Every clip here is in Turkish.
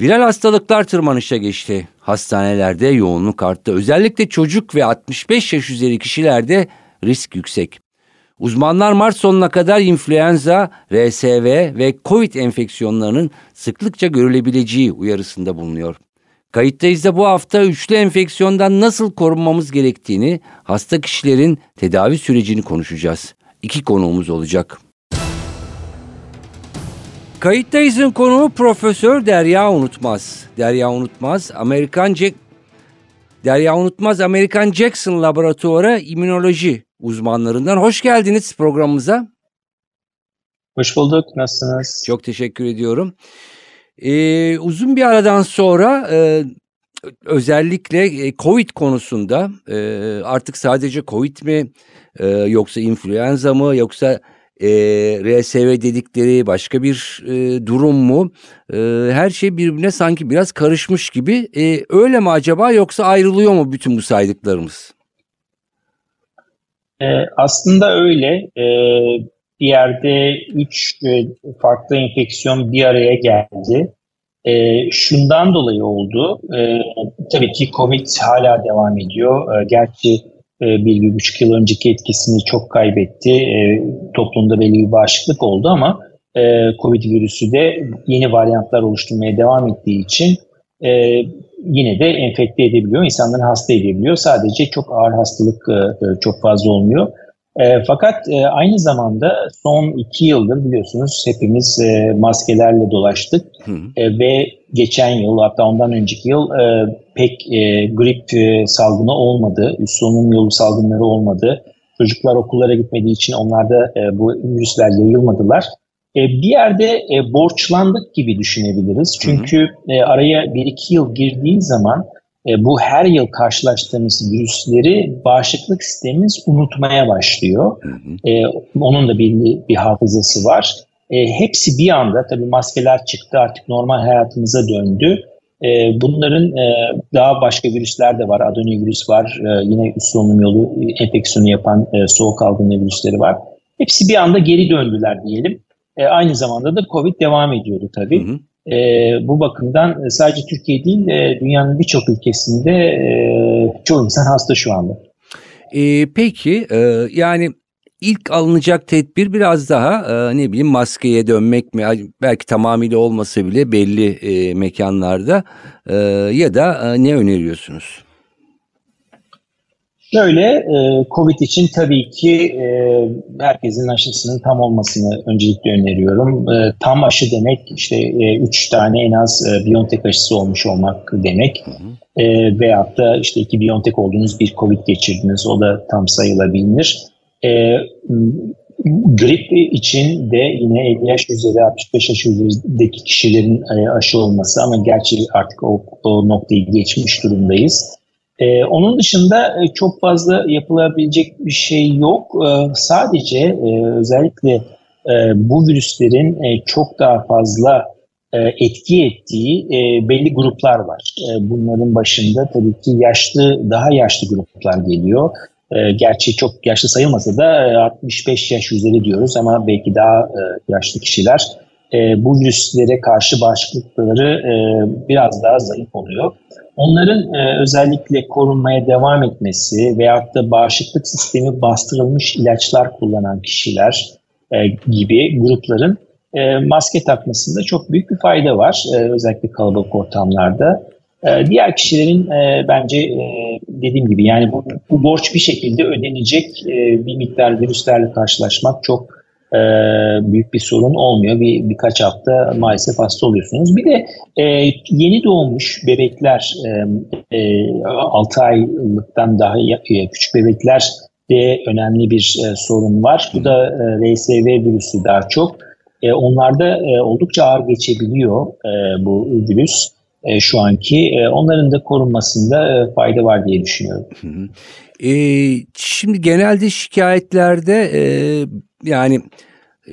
Viral hastalıklar tırmanışa geçti. Hastanelerde yoğunluk arttı. Özellikle çocuk ve 65 yaş üzeri kişilerde risk yüksek. Uzmanlar Mart sonuna kadar influenza, RSV ve COVID enfeksiyonlarının sıklıkça görülebileceği uyarısında bulunuyor. Kayıttayız da bu hafta üçlü enfeksiyondan nasıl korunmamız gerektiğini, hasta kişilerin tedavi sürecini konuşacağız. İki konuğumuz olacak. Kayıttayız'ın konuğu Profesör Derya Unutmaz. Derya Unutmaz, Amerikan Jack Derya Unutmaz, Amerikan Jackson Laboratuvarı İmmünoloji uzmanlarından. Hoş geldiniz programımıza. Hoş bulduk. Nasılsınız? Çok teşekkür ediyorum. Ee, uzun bir aradan sonra e, özellikle e, Covid konusunda e, artık sadece Covid mi e, yoksa influenza mı yoksa e, RSV dedikleri başka bir e, durum mu? E, her şey birbirine sanki biraz karışmış gibi. E, öyle mi acaba yoksa ayrılıyor mu bütün bu saydıklarımız? E, aslında öyle. E, bir yerde üç e, farklı enfeksiyon bir araya geldi. E, şundan dolayı oldu. E, tabii ki COVID hala devam ediyor. E, gerçi bir, bir buçuk yıl önceki etkisini çok kaybetti. E, toplumda belli bir bağışıklık oldu ama e, COVID virüsü de yeni varyantlar oluşturmaya devam ettiği için e, yine de enfekte edebiliyor, insanları hasta edebiliyor. Sadece çok ağır hastalık e, e çok fazla olmuyor. E, fakat e, aynı zamanda son iki yıldır biliyorsunuz hepimiz e, maskelerle dolaştık e, ve geçen yıl hatta ondan önceki yıl e, pek e, grip e, salgını olmadı, üst solunum yolu salgınları olmadı. Çocuklar okullara gitmediği için onlarda e, bu virüsler yayılmadılar. E, bir yerde e, borçlandık gibi düşünebiliriz. Çünkü hı. E, araya bir iki yıl girdiği zaman e, bu her yıl karşılaştığımız virüsleri bağışıklık sistemimiz unutmaya başlıyor. Hı hı. E, onun da bir, bir hafızası var. E, hepsi bir anda tabii maskeler çıktı artık normal hayatımıza döndü. E, bunların e, daha başka virüsler de var. Adenovirüs var. E, yine üst solunum yolu enfeksiyonu yapan e, soğuk algınlığı virüsleri var. Hepsi bir anda geri döndüler diyelim. E, aynı zamanda da Covid devam ediyordu tabii. Hı hı. E, bu bakımdan sadece Türkiye değil e, dünyanın birçok ülkesinde e, çoğu insan hasta şu anda. E, peki e, yani ilk alınacak tedbir biraz daha e, ne bileyim maskeye dönmek mi belki tamamıyla olmasa bile belli e, mekanlarda e, ya da e, ne öneriyorsunuz? Şöyle, e, COVID için tabii ki e, herkesin aşısının tam olmasını öncelikle öneriyorum. E, tam aşı demek işte e, üç tane en az e, Biontech aşısı olmuş olmak demek. Hı hı. E, veyahut da işte iki Biontech olduğunuz bir COVID geçirdiniz o da tam sayılabilir. E, grip için de yine 50 yaş üzeri 65 yaş üzerindeki kişilerin e, aşı olması ama gerçi artık o, o noktayı geçmiş durumdayız. Ee, onun dışında e, çok fazla yapılabilecek bir şey yok. Ee, sadece e, özellikle e, bu virüslerin e, çok daha fazla e, etki ettiği e, belli gruplar var. E, bunların başında tabii ki yaşlı, daha yaşlı gruplar geliyor. E, gerçi çok yaşlı sayılmasa da e, 65 yaş üzeri diyoruz ama belki daha e, yaşlı kişiler e, bu virüslere karşı bağışıklıkları e, biraz daha zayıf oluyor. Onların e, özellikle korunmaya devam etmesi veyahut da bağışıklık sistemi bastırılmış ilaçlar kullanan kişiler e, gibi grupların e, maske takmasında çok büyük bir fayda var. E, özellikle kalabalık ortamlarda. E, diğer kişilerin e, bence e, dediğim gibi yani bu, bu borç bir şekilde ödenecek e, bir miktar virüslerle karşılaşmak çok e, büyük bir sorun olmuyor. Bir birkaç hafta maalesef hasta oluyorsunuz. Bir de e, yeni doğmuş bebekler e, e, 6 aylıktan daha e, küçük bebekler de önemli bir e, sorun var. Bu da e, RSV virüsü daha çok. E, onlarda e, oldukça ağır geçebiliyor e, bu virüs. e, şu anki. E, onların da korunmasında e, fayda var diye düşünüyorum. Hı hı. E, şimdi genelde şikayetlerde e, yani e,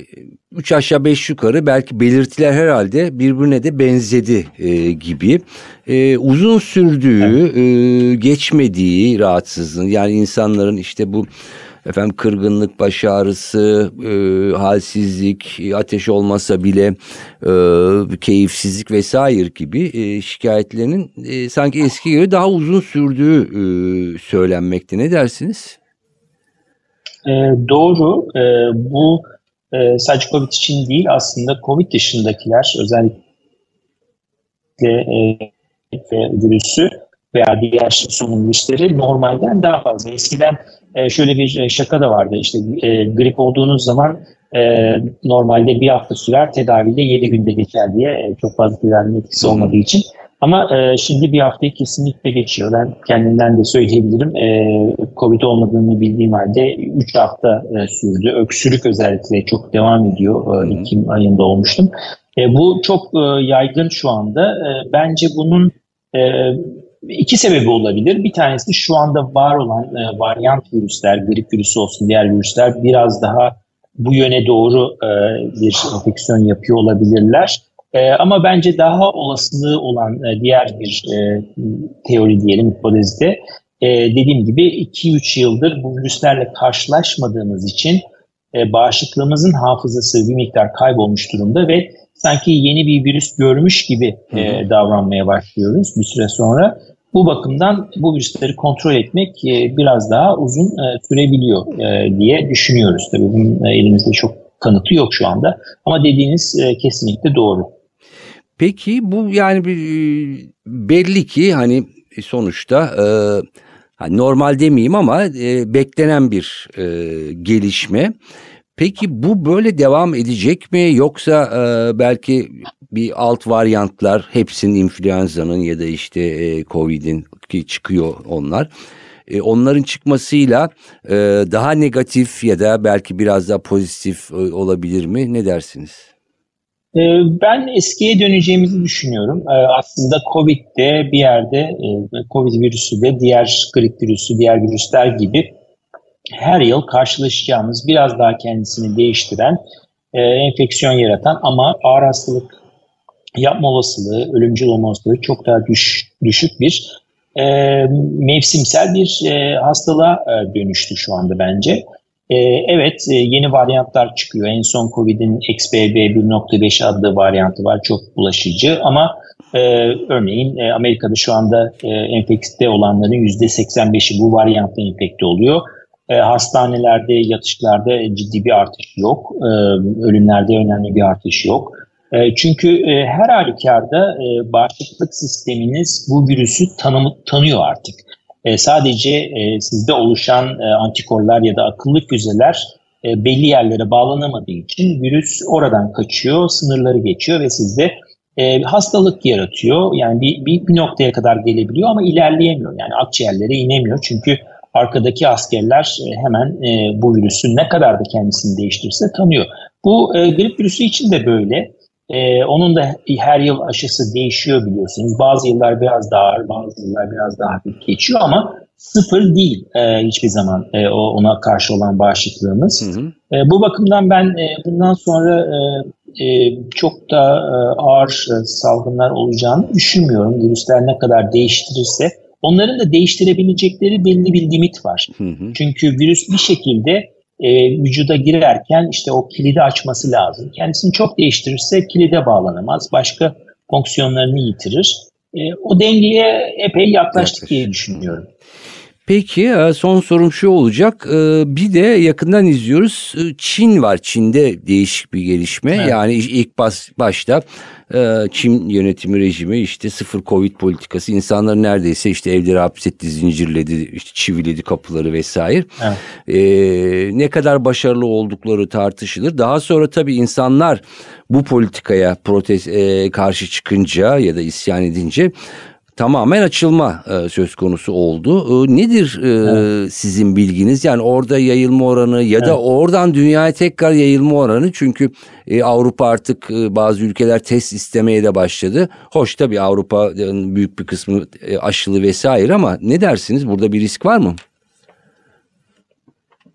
üç aşağı beş yukarı belki belirtiler herhalde birbirine de benzedi e, gibi. E, uzun sürdüğü, e, geçmediği rahatsızlığın yani insanların işte bu efendim kırgınlık, baş ağrısı, e, halsizlik, ateş olmasa bile e, keyifsizlik vesaire gibi e, şikayetlerinin e, sanki eski göre daha uzun sürdüğü e, söylenmekte. Ne dersiniz? E, doğru. E, bu e, sadece COVID için değil aslında COVID dışındakiler özellikle e, virüsü veya diğer solunum virüsleri normalden daha fazla. Eskiden e, şöyle bir e, şaka da vardı. İşte e, grip olduğunuz zaman e, normalde bir hafta sürer, tedavide 7 günde geçer diye e, çok fazla tedavi etkisi olmadığı için. Ama e, şimdi bir haftayı kesinlikle geçiyor. Ben kendimden de söyleyebilirim. E, Covid olmadığını bildiğim halde 3 hafta e, sürdü. Öksürük özellikle çok devam ediyor. E, Ekim ayında olmuştum. E, bu çok e, yaygın şu anda. E, bence bunun e, iki sebebi olabilir. Bir tanesi şu anda var olan e, varyant virüsler, grip virüsü olsun diğer virüsler biraz daha bu yöne doğru e, bir enfeksiyon yapıyor olabilirler. E, ama bence daha olasılığı olan e, diğer bir e, teori diyelim hipotezde e, dediğim gibi 2-3 yıldır bu virüslerle karşılaşmadığımız için e, bağışıklığımızın hafızası bir miktar kaybolmuş durumda ve sanki yeni bir virüs görmüş gibi e, davranmaya başlıyoruz bir süre sonra. Bu bakımdan bu virüsleri kontrol etmek e, biraz daha uzun e, sürebiliyor e, diye düşünüyoruz. Tabii bunun elimizde çok kanıtı yok şu anda ama dediğiniz kesinlikle doğru. Peki bu yani belli ki hani sonuçta hani normal demeyeyim ama beklenen bir e, gelişme. Peki bu böyle devam edecek mi yoksa e, belki bir alt varyantlar hepsinin influenza'nın ya da işte e, Covid'in ki çıkıyor onlar. E, onların çıkmasıyla e, daha negatif ya da belki biraz daha pozitif e, olabilir mi? Ne dersiniz? E, ben eskiye döneceğimizi düşünüyorum. E, aslında Covid de bir yerde, e, Covid virüsü de diğer grip virüsü, diğer virüsler gibi her yıl karşılaşacağımız biraz daha kendisini değiştiren, enfeksiyon yaratan ama ağır hastalık yapma olasılığı, ölümcül olma olasılığı çok daha düş, düşük bir e, mevsimsel bir e, hastalığa e, dönüştü şu anda bence. E, evet e, yeni varyantlar çıkıyor. En son COVID'in XBB 1.5 adlı varyantı var. Çok bulaşıcı ama e, örneğin e, Amerika'da şu anda e, enfekte olanların %85'i bu varyantla enfekte oluyor. E, hastanelerde, yatışlarda ciddi bir artış yok. E, ölümlerde önemli bir artış yok. E, çünkü e, her halükarda e, bağışıklık sisteminiz bu virüsü tanım, tanıyor artık. sadece sizde oluşan antikorlar ya da akıllı füzeler belli yerlere bağlanamadığı için virüs oradan kaçıyor, sınırları geçiyor ve sizde hastalık yaratıyor. Yani bir, bir, bir noktaya kadar gelebiliyor ama ilerleyemiyor. Yani akciğerlere inemiyor çünkü arkadaki askerler hemen bu virüsü ne kadar da kendisini değiştirirse tanıyor. Bu grip virüsü için de böyle. Ee, onun da her yıl aşısı değişiyor biliyorsunuz. Bazı yıllar biraz daha ağır, bazı yıllar biraz daha hafif geçiyor ama sıfır değil e, hiçbir zaman e, o ona karşı olan bağışıklığımız. Hı hı. E, bu bakımdan ben e, bundan sonra e, e, çok da e, ağır e, salgınlar olacağını düşünmüyorum. Virüsler ne kadar değiştirirse onların da değiştirebilecekleri belli bir limit var. Hı hı. Çünkü virüs bir şekilde e, vücuda girerken işte o kilidi açması lazım. Kendisini çok değiştirirse kilide bağlanamaz. Başka fonksiyonlarını yitirir. E, o dengeye epey yaklaştık diye düşünüyorum. Peki e, son sorum şu olacak. E, bir de yakından izliyoruz. E, Çin var. Çin'de değişik bir gelişme. Evet. Yani ilk baş, başta Çin yönetimi rejimi işte sıfır Covid politikası insanları neredeyse işte evleri hapsetti, zincirledi, işte çiviledi kapıları vesaire. Evet. Ee, ne kadar başarılı oldukları tartışılır. Daha sonra tabii insanlar bu politikaya protest e, karşı çıkınca ya da isyan edince tamamen açılma e, söz konusu oldu. E, nedir e, evet. sizin bilginiz? Yani orada yayılma oranı ya da evet. oradan dünyaya tekrar yayılma oranı çünkü e, Avrupa artık e, bazı ülkeler test istemeye de başladı. Hoş tabii Avrupa'nın büyük bir kısmı e, aşılı vesaire ama ne dersiniz? Burada bir risk var mı?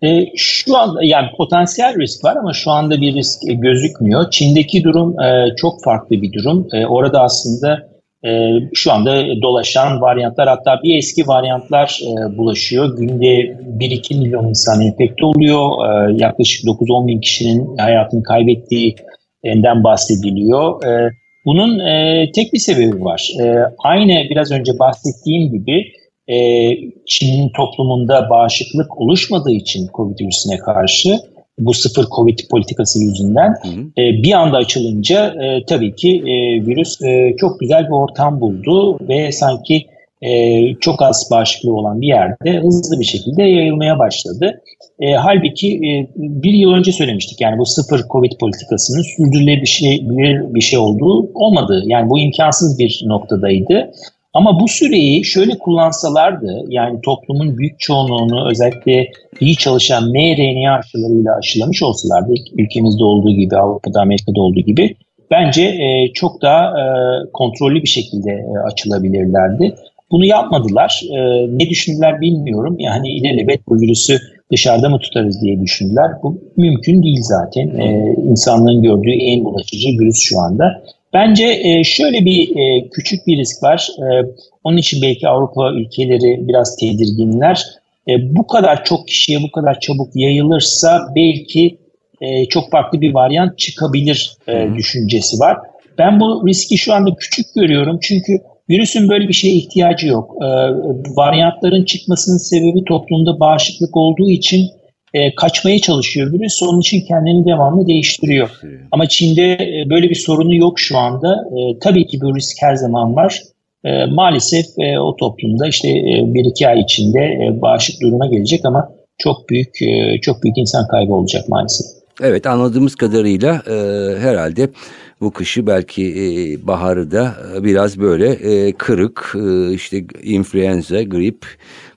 E, şu anda yani potansiyel risk var ama şu anda bir risk gözükmüyor. Çin'deki durum e, çok farklı bir durum. E, orada aslında e, şu anda dolaşan varyantlar hatta bir eski varyantlar e, bulaşıyor. Günde 1-2 milyon insan enfekte oluyor. E, yaklaşık 9-10 bin kişinin hayatını kaybettiğinden bahsediliyor. E, bunun e, tek bir sebebi var. E, aynı biraz önce bahsettiğim gibi e, Çin'in toplumunda bağışıklık oluşmadığı için COVID virüsüne karşı bu sıfır Covid politikası yüzünden hı hı. E, bir anda açılınca e, tabii ki e, virüs e, çok güzel bir ortam buldu ve sanki e, çok az bağışıklığı olan bir yerde hızlı bir şekilde yayılmaya başladı. E, halbuki e, bir yıl önce söylemiştik yani bu sıfır Covid politikasının sürdürülebilir bir şey, bir, bir şey olduğu olmadı. Yani bu imkansız bir noktadaydı. Ama bu süreyi şöyle kullansalardı yani toplumun büyük çoğunluğunu özellikle iyi çalışan mRNA aşılarıyla aşılamış olsalardı ülkemizde olduğu gibi Avrupa'da Amerika'da olduğu gibi bence e, çok daha e, kontrollü bir şekilde e, açılabilirlerdi. Bunu yapmadılar. E, ne düşündüler bilmiyorum. Yani ilelebet bu virüsü dışarıda mı tutarız diye düşündüler. Bu mümkün değil zaten. E, insanlığın gördüğü en bulaşıcı virüs şu anda. Bence e, şöyle bir e, küçük bir risk var. E, onun için belki Avrupa ülkeleri biraz tedirginler. Bu kadar çok kişiye bu kadar çabuk yayılırsa belki çok farklı bir varyant çıkabilir düşüncesi var. Ben bu riski şu anda küçük görüyorum çünkü virüsün böyle bir şeye ihtiyacı yok. Varyantların çıkmasının sebebi toplumda bağışıklık olduğu için e, kaçmaya çalışıyor virüs. Onun için kendini devamlı değiştiriyor. Ama Çin'de e, böyle bir sorunu yok şu anda. E, tabii ki bu risk her zaman var. E, maalesef e, o toplumda işte e, bir iki ay içinde e, bağışık duruma gelecek ama çok büyük e, çok büyük insan kaybı olacak maalesef. Evet anladığımız kadarıyla e, herhalde bu kışı belki e, baharı da biraz böyle e, kırık e, işte influenza, grip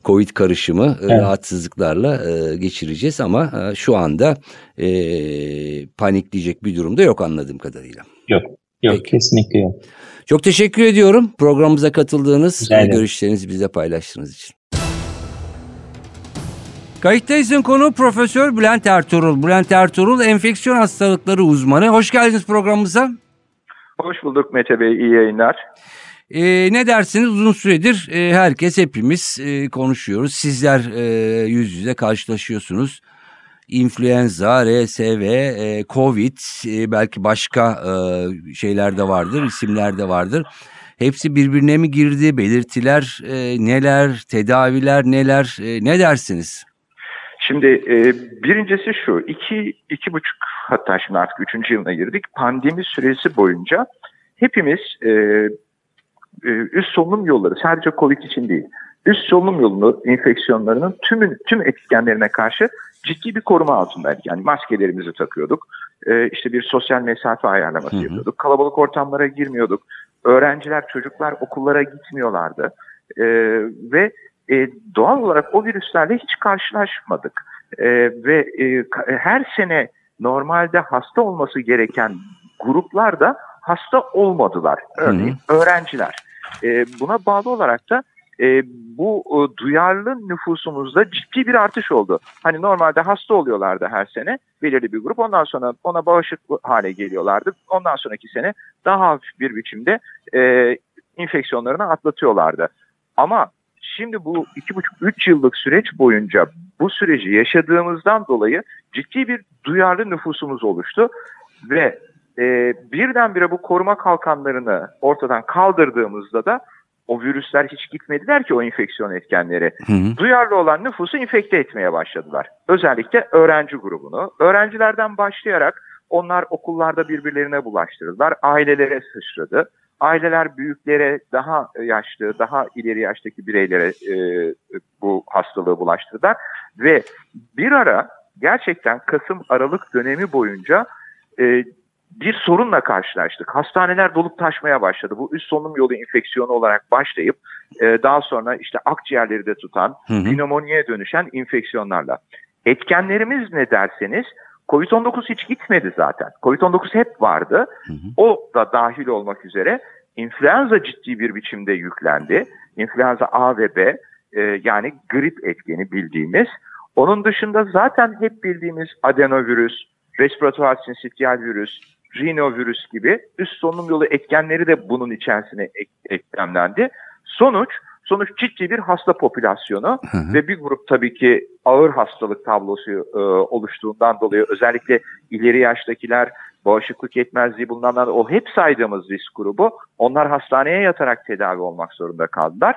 Covid karışımı e, evet. rahatsızlıklarla e, geçireceğiz ama e, şu anda e, panikleyecek bir durumda yok anladığım kadarıyla. Yok, yok Peki. kesinlikle yok. Çok teşekkür ediyorum programımıza katıldığınız ve görüşlerinizi bize paylaştığınız için. Kayıttayızın konu Profesör Bülent Ertuğrul. Bülent Ertuğrul enfeksiyon hastalıkları uzmanı. Hoş geldiniz programımıza. Hoş bulduk Mete Bey, iyi yayınlar. E, ne dersiniz uzun süredir e, herkes hepimiz e, konuşuyoruz. Sizler e, yüz yüze karşılaşıyorsunuz. İnfluenza, RSV, e, Covid e, belki başka e, şeyler de vardır, isimler de vardır. Hepsi birbirine mi girdi? Belirtiler e, neler, tedaviler neler? E, ne dersiniz? Şimdi e, birincisi şu, iki, iki buçuk hatta şimdi artık üçüncü yılına girdik. Pandemi süresi boyunca hepimiz e, e, üst solunum yolları sadece COVID için değil, üst solunum yolu enfeksiyonlarının tüm tüm etkenlerine karşı ciddi bir koruma altındaydık. Yani maskelerimizi takıyorduk, e, işte bir sosyal mesafe ayarlaması hı hı. yapıyorduk, kalabalık ortamlara girmiyorduk, öğrenciler, çocuklar okullara gitmiyorlardı e, ve e, doğal olarak o virüslerle hiç karşılaşmadık. E, ve e, her sene normalde hasta olması gereken gruplar da hasta olmadılar. Örneğin Hı-hı. öğrenciler. E, buna bağlı olarak da e, bu e, duyarlı nüfusumuzda ciddi bir artış oldu. Hani normalde hasta oluyorlardı her sene belirli bir grup. Ondan sonra ona bağışıklı hale geliyorlardı. Ondan sonraki sene daha hafif bir biçimde e, infeksiyonlarını atlatıyorlardı. Ama şimdi bu iki buçuk üç yıllık süreç boyunca bu süreci yaşadığımızdan dolayı ciddi bir duyarlı nüfusumuz oluştu ve e, birdenbire bu koruma kalkanlarını ortadan kaldırdığımızda da o virüsler hiç gitmediler ki o enfeksiyon etkenleri. Hı hı. Duyarlı olan nüfusu infekte etmeye başladılar. Özellikle öğrenci grubunu. Öğrencilerden başlayarak onlar okullarda birbirlerine bulaştırdılar. Ailelere sıçradı. Aileler büyüklere, daha yaşlı, daha ileri yaştaki bireylere e, bu hastalığı bulaştırdılar. Ve bir ara gerçekten Kasım-Aralık dönemi boyunca e, bir sorunla karşılaştık. Hastaneler dolup taşmaya başladı. Bu üst solunum yolu enfeksiyonu olarak başlayıp e, daha sonra işte akciğerleri de tutan, pneumoniye dönüşen enfeksiyonlarla. Etkenlerimiz ne derseniz COVID-19 hiç gitmedi zaten. COVID-19 hep vardı. Hı hı. O da dahil olmak üzere influenza ciddi bir biçimde yüklendi. İnfluenza A ve B e, yani grip etkeni bildiğimiz. Onun dışında zaten hep bildiğimiz adenovirüs, respiratuar sinsitiyal virüs, rinovirüs gibi üst solunum yolu etkenleri de bunun içerisine ek- eklemlendi. Sonuç, sonuç ciddi bir hasta popülasyonu Hı hı. ve bir grup tabii ki ağır hastalık tablosu e, oluştuğundan dolayı özellikle ileri yaştakiler, bağışıklık yetmezliği bulunanlar o hep saydığımız risk grubu onlar hastaneye yatarak tedavi olmak zorunda kaldılar.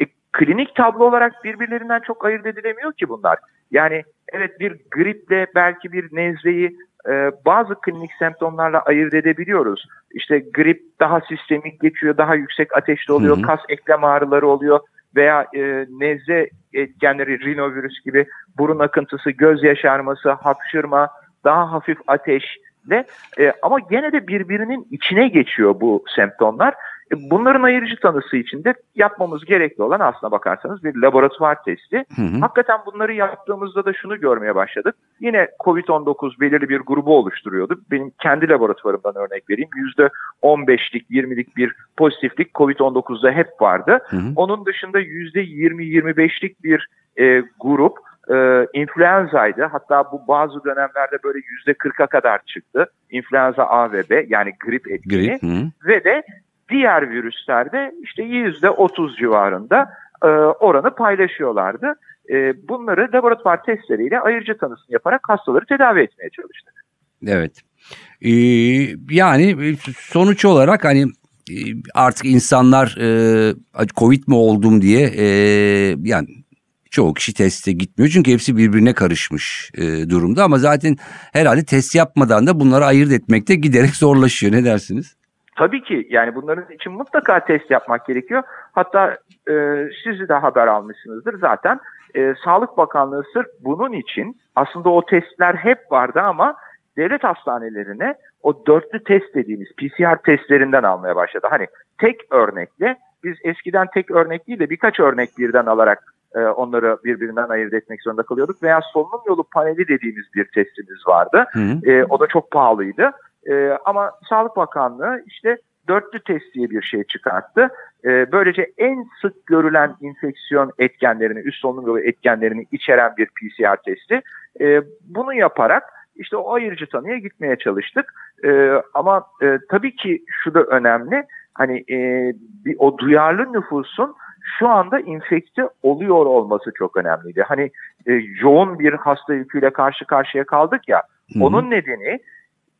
E, klinik tablo olarak birbirlerinden çok ayırt edilemiyor ki bunlar. Yani evet bir griple belki bir nezleyi e, bazı klinik semptomlarla ayırt edebiliyoruz. İşte grip daha sistemik geçiyor, daha yüksek ateşli oluyor, Hı hı. kas eklem ağrıları oluyor veya e, nezle etkenleri rinovirüs gibi burun akıntısı, göz yaşarması, hapşırma, daha hafif ateşle e, ama gene de birbirinin içine geçiyor bu semptomlar. E, bunların ayırıcı tanısı için de yapmamız gerekli olan aslına bakarsanız bir laboratuvar testi. Hı hı. Hakikaten bunları yaptığımızda da şunu görmeye başladık. Yine COVID-19 belirli bir grubu oluşturuyordu. Benim kendi laboratuvarımdan örnek vereyim. %15'lik, 20'lik bir pozitiflik COVID-19'da hep vardı. Hı hı. Onun dışında %20-25'lik bir e, grup e, influenza'ydı. Hatta bu bazı dönemlerde böyle %40'a kadar çıktı. Influenza A ve B yani grip etkeni Grip. Hı. ve de diğer virüslerde işte %30 civarında e, oranı paylaşıyorlardı. E, bunları laboratuvar testleriyle ayırıcı tanısını yaparak hastaları tedavi etmeye çalıştık. Evet. Ee, yani sonuç olarak hani e, artık insanlar e, Covid mi oldum diye e, yani çoğu kişi teste gitmiyor çünkü hepsi birbirine karışmış e, durumda ama zaten herhalde test yapmadan da bunları ayırt etmekte giderek zorlaşıyor. Ne dersiniz? Tabii ki yani bunların için mutlaka test yapmak gerekiyor. Hatta e, siz de haber almışsınızdır zaten. E, Sağlık Bakanlığı sırf bunun için aslında o testler hep vardı ama devlet hastanelerine o dörtlü test dediğimiz PCR testlerinden almaya başladı. Hani tek örnekle biz eskiden tek örnek değil de birkaç örnek birden alarak e, onları birbirinden ayırt etmek zorunda kalıyorduk. Veya solunum yolu paneli dediğimiz bir testimiz vardı. Hı hı. E, o da çok pahalıydı. E, ama Sağlık Bakanlığı işte dörtlü test diye bir şey çıkarttı. E, böylece en sık görülen infeksiyon etkenlerini, üst solunum yolu etkenlerini içeren bir PCR testi. E, bunu yaparak işte o ayırıcı tanıya gitmeye çalıştık. E, ama e, tabii ki şu da önemli. Hani e, bir, o duyarlı nüfusun şu anda infekte oluyor olması çok önemliydi. Hani e, yoğun bir hasta yüküyle karşı karşıya kaldık ya. Hı hı. Onun nedeni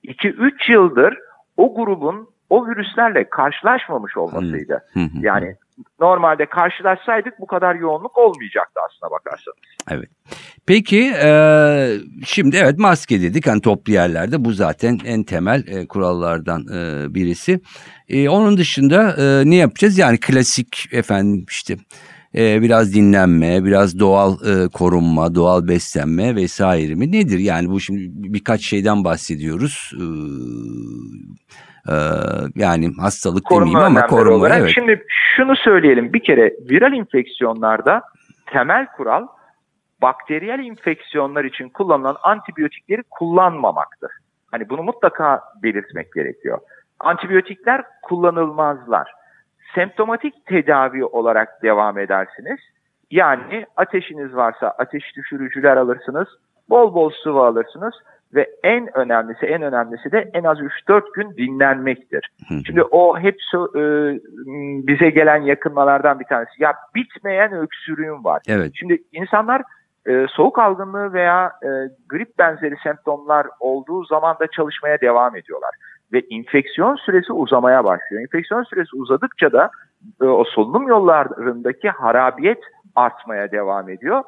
2-3 yıldır o grubun o virüslerle karşılaşmamış olmasıydı. Yani normalde karşılaşsaydık bu kadar yoğunluk olmayacaktı aslına bakarsanız. Evet. Peki e, şimdi evet maske dedik hani toplu yerlerde bu zaten en temel e, kurallardan e, birisi. E, onun dışında e, ne yapacağız? Yani klasik efendim işte e, biraz dinlenme, biraz doğal e, korunma, doğal beslenme vesaire mi nedir? Yani bu şimdi birkaç şeyden bahsediyoruz. E, e, yani hastalık demeyeyim ama korunma olarak. evet. Şimdi şunu söyleyelim bir kere viral infeksiyonlarda temel kural bakteriyel infeksiyonlar için kullanılan antibiyotikleri kullanmamaktır. Hani bunu mutlaka belirtmek gerekiyor. Antibiyotikler kullanılmazlar. Semptomatik tedavi olarak devam edersiniz. Yani ateşiniz varsa ateş düşürücüler alırsınız, bol bol sıvı alırsınız ve en önemlisi en önemlisi de en az 3-4 gün dinlenmektir. Şimdi o hep e, bize gelen yakınmalardan bir tanesi. Ya bitmeyen öksürüğüm var. Evet. Şimdi insanlar e, soğuk algınlığı veya e, grip benzeri semptomlar olduğu zaman da çalışmaya devam ediyorlar. Ve infeksiyon süresi uzamaya başlıyor. Enfeksiyon süresi uzadıkça da e, o solunum yollarındaki harabiyet artmaya devam ediyor.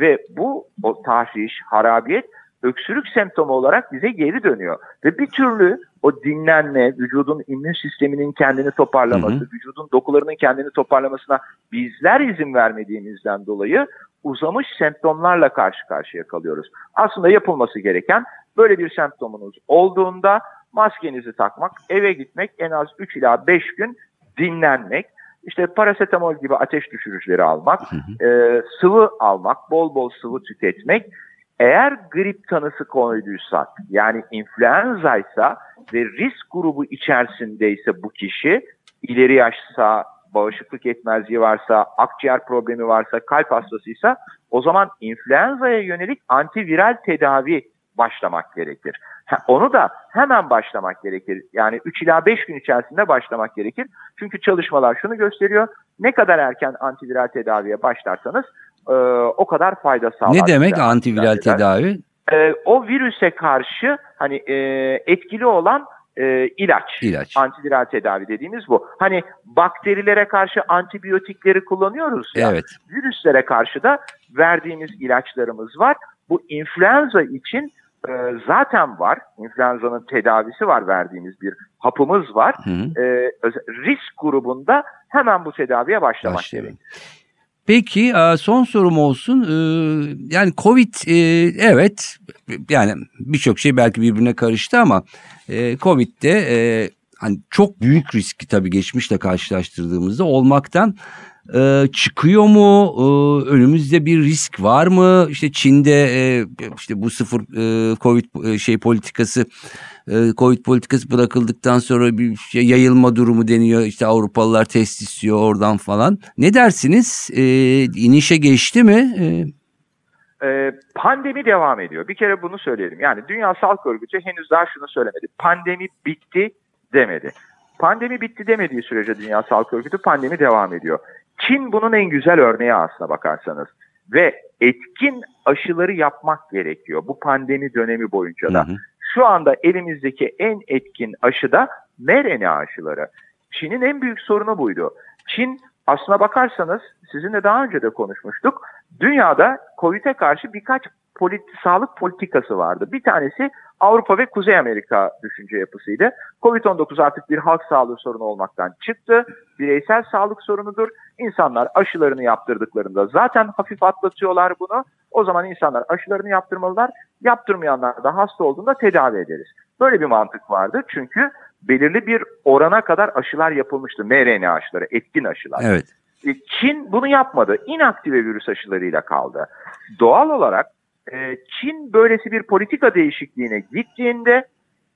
Ve bu o tahriş, harabiyet öksürük semptomu olarak bize geri dönüyor. Ve bir türlü o dinlenme, vücudun immün sisteminin kendini toparlaması, Hı hı. vücudun dokularının kendini toparlamasına bizler izin vermediğimizden dolayı uzamış semptomlarla karşı karşıya kalıyoruz. Aslında yapılması gereken böyle bir semptomunuz olduğunda maskenizi takmak, eve gitmek, en az 3 ila 5 gün dinlenmek, işte parasetamol gibi ateş düşürücüleri almak, e, sıvı almak, bol bol sıvı tüketmek. Eğer grip tanısı koyduysak yani influenzaysa ve risk grubu içerisindeyse bu kişi ileri yaşsa, bağışıklık yetmezliği varsa, akciğer problemi varsa, kalp hastasıysa o zaman influenza'ya yönelik antiviral tedavi başlamak gerekir. Onu da hemen başlamak gerekir. Yani 3 ila 5 gün içerisinde başlamak gerekir. Çünkü çalışmalar şunu gösteriyor. Ne kadar erken antiviral tedaviye başlarsanız e, o kadar fayda sağlar. Ne demek antiviral tedavi? E, o virüse karşı hani e, etkili olan e, ilaç. İlaç. Antiviral tedavi dediğimiz bu. Hani bakterilere karşı antibiyotikleri kullanıyoruz ya. Evet. Virüslere karşı da verdiğimiz ilaçlarımız var. Bu influenza için e, zaten var. İnfluenza'nın tedavisi var verdiğimiz bir hapımız var. Hı hı. E, risk grubunda hemen bu tedaviye başlamak Başlayalım. Peki e, son sorum olsun. E, Yani Covid e, evet yani birçok şey belki birbirine karıştı ama Covid'de hani çok büyük riski tabii geçmişle karşılaştırdığımızda olmaktan e, çıkıyor mu? E, önümüzde bir risk var mı? İşte Çin'de e, işte bu sıfır e, Covid e, şey politikası e, Covid politikası bırakıldıktan sonra bir şey yayılma durumu deniyor. İşte Avrupalılar test istiyor oradan falan. Ne dersiniz? E, inişe geçti mi? E, E, pandemi devam ediyor. Bir kere bunu söyleyelim. Yani Dünya Sağlık Örgütü henüz daha şunu söylemedi. Pandemi bitti demedi. Pandemi bitti demediği sürece Dünya Sağlık Örgütü pandemi devam ediyor. Çin bunun en güzel örneği aslına bakarsanız. Ve etkin aşıları yapmak gerekiyor bu pandemi dönemi boyunca da. Hı hı. Şu anda elimizdeki en etkin aşı da mRNA aşıları. Çin'in en büyük sorunu buydu. Çin aslına bakarsanız sizinle daha önce de konuşmuştuk. Dünyada COVID'e karşı birkaç polit- sağlık politikası vardı. Bir tanesi Avrupa ve Kuzey Amerika düşünce yapısıydı. Covid-19 artık bir halk sağlığı sorunu olmaktan çıktı. Bireysel sağlık sorunudur. İnsanlar aşılarını yaptırdıklarında zaten hafif atlatıyorlar bunu. O zaman insanlar aşılarını yaptırmalılar. Yaptırmayanlar da hasta olduğunda tedavi ederiz. Böyle bir mantık vardı. Çünkü belirli bir orana kadar aşılar yapılmıştı. mRNA aşıları, etkin aşılar. evet. E, Çin bunu yapmadı. İnaktive virüs aşılarıyla kaldı. Doğal olarak e, Çin böylesi bir politika değişikliğine gittiğinde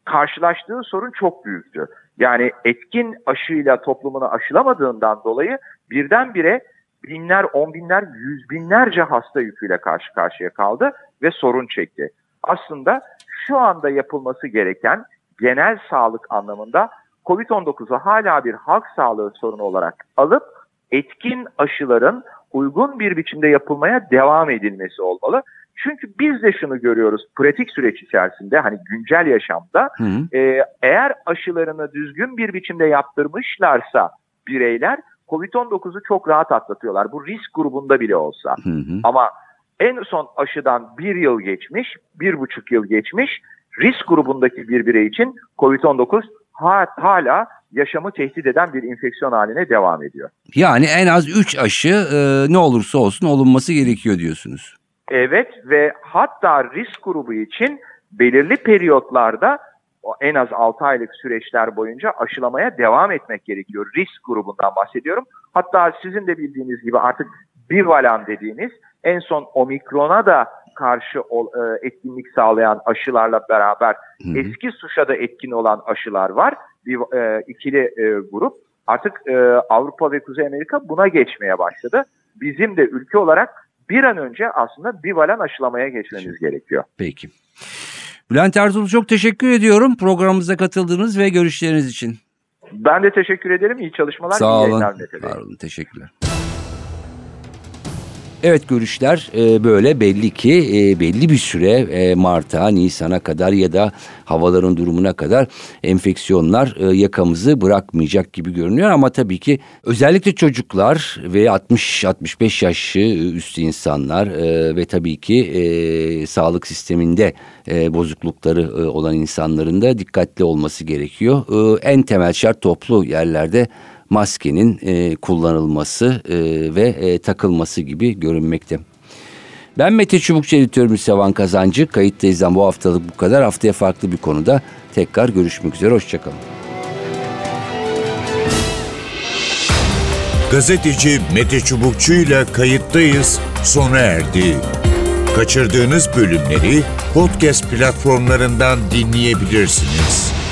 karşılaştığı sorun çok büyüktü. Yani etkin aşıyla toplumunu aşılamadığından dolayı birdenbire binler, on binler, yüz binlerce hasta yüküyle karşı karşıya kaldı ve sorun çekti. Aslında şu anda yapılması gereken genel sağlık anlamında COVID-19'u hala bir halk sağlığı sorunu olarak alıp etkin aşıların uygun bir biçimde yapılmaya devam edilmesi olmalı. Çünkü biz de şunu görüyoruz pratik süreç içerisinde hani güncel yaşamda Hı hı. e, eğer aşılarını düzgün bir biçimde yaptırmışlarsa bireyler COVID-19'u çok rahat atlatıyorlar. Bu risk grubunda bile olsa. Hı hı. Ama en son aşıdan bir yıl geçmiş, bir buçuk yıl geçmiş risk grubundaki bir birey için COVID-19 ha- hala yaşamı tehdit eden bir infeksiyon haline devam ediyor. Yani en az 3 aşı e, ne olursa olsun olunması gerekiyor diyorsunuz. Evet ve hatta risk grubu için belirli periyotlarda en az 6 aylık süreçler boyunca aşılamaya devam etmek gerekiyor. Risk grubundan bahsediyorum. Hatta sizin de bildiğiniz gibi artık bivalan dediğimiz en son omikrona da karşı e, etkinlik sağlayan aşılarla beraber Hı hı. eski suşa da etkin olan aşılar var. Bir e, ikili e, grup. Artık e, Avrupa ve Kuzey Amerika buna geçmeye başladı. Bizim de ülke olarak bir an önce aslında bivalan aşılamaya geçmemiz gerekiyor. Peki. Bülent Ertuğrul çok teşekkür ediyorum programımıza katıldığınız ve görüşleriniz için. Ben de teşekkür ederim. İyi çalışmalar, Sağ iyi olun. Sağ olun. Teşekkürler. Evet görüşler e, böyle belli ki e, belli bir süre e, Mart'a, Nisan'a kadar ya da havaların durumuna kadar enfeksiyonlar e, yakamızı bırakmayacak gibi görünüyor ama tabii ki özellikle çocuklar ve 60-65 yaş üstü insanlar e, ve tabii ki e, sağlık sisteminde e, bozuklukları e, olan insanların da dikkatli olması gerekiyor. E, en temel şart toplu yerlerde maskenin e, kullanılması e, ve e, takılması gibi görünmekte. Ben Mete Çubukçu editörümüz Sevan Kazancı. Kayıttayız'dan bu haftalık bu kadar. Haftaya farklı bir konuda tekrar görüşmek üzere. Hoşçakalın. Gazeteci Mete Çubukçu ile kayıttayız sona erdi. Kaçırdığınız bölümleri podcast platformlarından dinleyebilirsiniz.